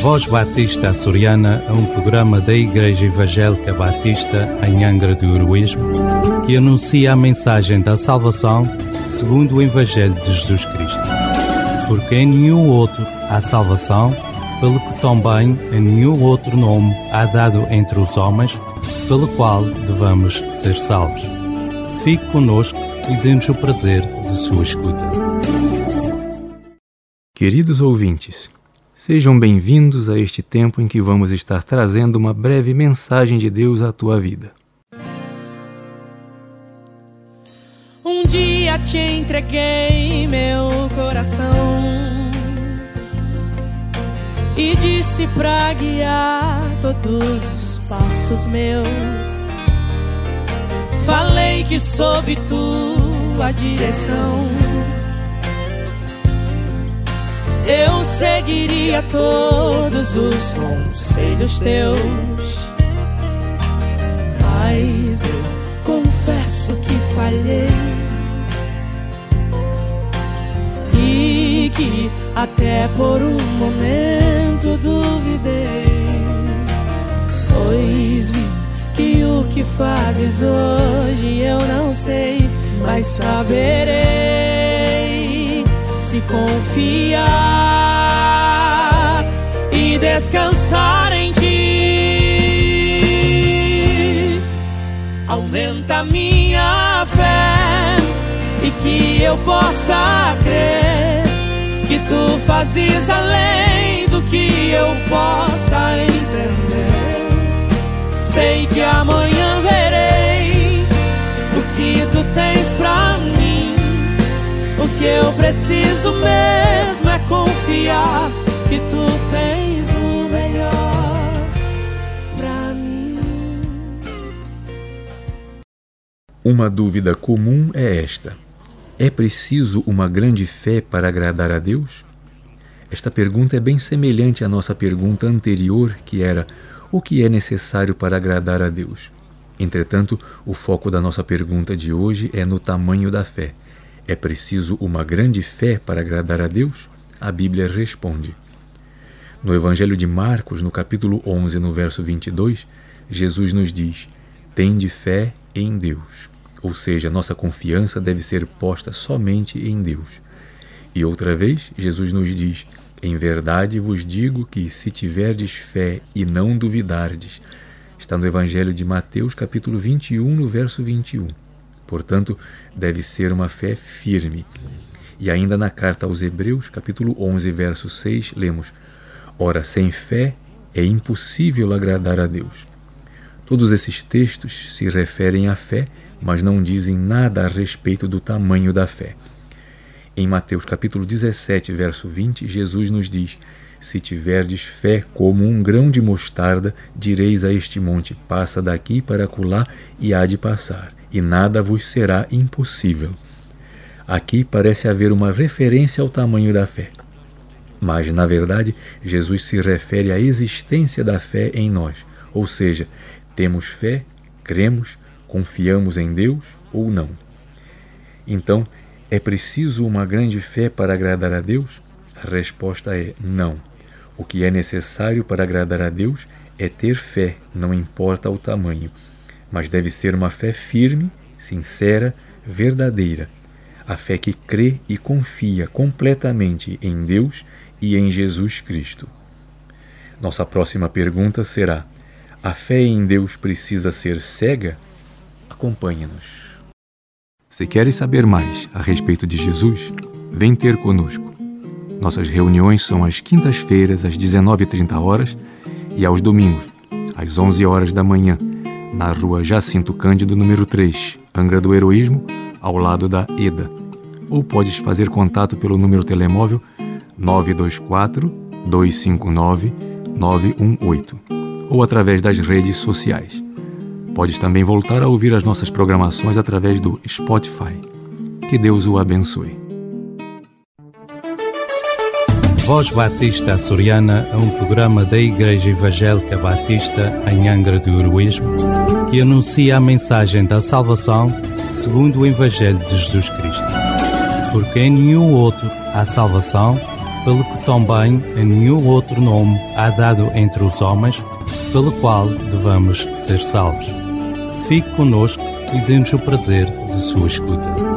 Voz Batista Açoriana é um programa da Igreja Evangélica Batista em Angra do Heroísmo que anuncia a mensagem da salvação segundo o Evangelho de Jesus Cristo. Porque em nenhum outro há salvação, pelo que também em nenhum outro nome há dado entre os homens, pelo qual devamos ser salvos. Fique conosco e dê-nos o prazer de sua escuta. Queridos ouvintes, Sejam bem-vindos a este tempo em que vamos estar trazendo uma breve mensagem de Deus à tua vida. Um dia te entreguei meu coração e disse pra guiar todos os passos meus. Falei que sob tua direção eu seguiria todos os conselhos teus. Mas eu confesso que falhei. E que até por um momento duvidei. Pois vi que o que fazes hoje eu não sei, mas saberei se confiar e descansar em ti. Aumenta minha fé e que eu possa crer que tu fazes além do que eu possa eu preciso mesmo é confiar que tu tens o melhor pra mim. Uma dúvida comum é esta: é preciso uma grande fé para agradar a Deus? Esta pergunta é bem semelhante à nossa pergunta anterior, que era: o que é necessário para agradar a Deus? Entretanto, o foco da nossa pergunta de hoje é no tamanho da fé. É preciso uma grande fé para agradar a Deus? A Bíblia responde. No Evangelho de Marcos, no capítulo 11, no verso 22, Jesus nos diz: Tende fé em Deus. Ou seja, nossa confiança deve ser posta somente em Deus. E outra vez, Jesus nos diz: Em verdade vos digo que, se tiverdes fé e não duvidardes, está no Evangelho de Mateus, capítulo 21, no verso 21. Portanto, deve ser uma fé firme. E ainda na carta aos Hebreus, capítulo 11, verso 6, lemos: Ora, sem fé é impossível agradar a Deus. Todos esses textos se referem à fé, mas não dizem nada a respeito do tamanho da fé. Em Mateus capítulo 17, verso 20, Jesus nos diz: Se tiverdes fé como um grão de mostarda, direis a este monte: Passa daqui para acolá, e há de passar e nada vos será impossível. Aqui parece haver uma referência ao tamanho da fé. Mas, na verdade, Jesus se refere à existência da fé em nós, ou seja, temos fé, cremos, confiamos em Deus ou não. Então, é preciso uma grande fé para agradar a Deus? A resposta é não. O que é necessário para agradar a Deus é ter fé, não importa o tamanho mas deve ser uma fé firme, sincera, verdadeira. A fé que crê e confia completamente em Deus e em Jesus Cristo. Nossa próxima pergunta será: a fé em Deus precisa ser cega? Acompanhe-nos. Se queres saber mais a respeito de Jesus, vem ter conosco. Nossas reuniões são às quintas-feiras às 19h30 e aos domingos às 11 horas da manhã na rua Jacinto Cândido, número 3, Angra do Heroísmo, ao lado da EDA. Ou podes fazer contato pelo número telemóvel 924 259 918 ou através das redes sociais. Podes também voltar a ouvir as nossas programações através do Spotify. Que Deus o abençoe. Voz Batista Açoriana é um programa da Igreja Evangélica Batista em Angra do Heroísmo que anuncia a mensagem da salvação segundo o Evangelho de Jesus Cristo. Porque em nenhum outro há salvação, pelo que também em nenhum outro nome há dado entre os homens, pelo qual devamos ser salvos. Fique conosco e dê-nos o prazer de sua escuta.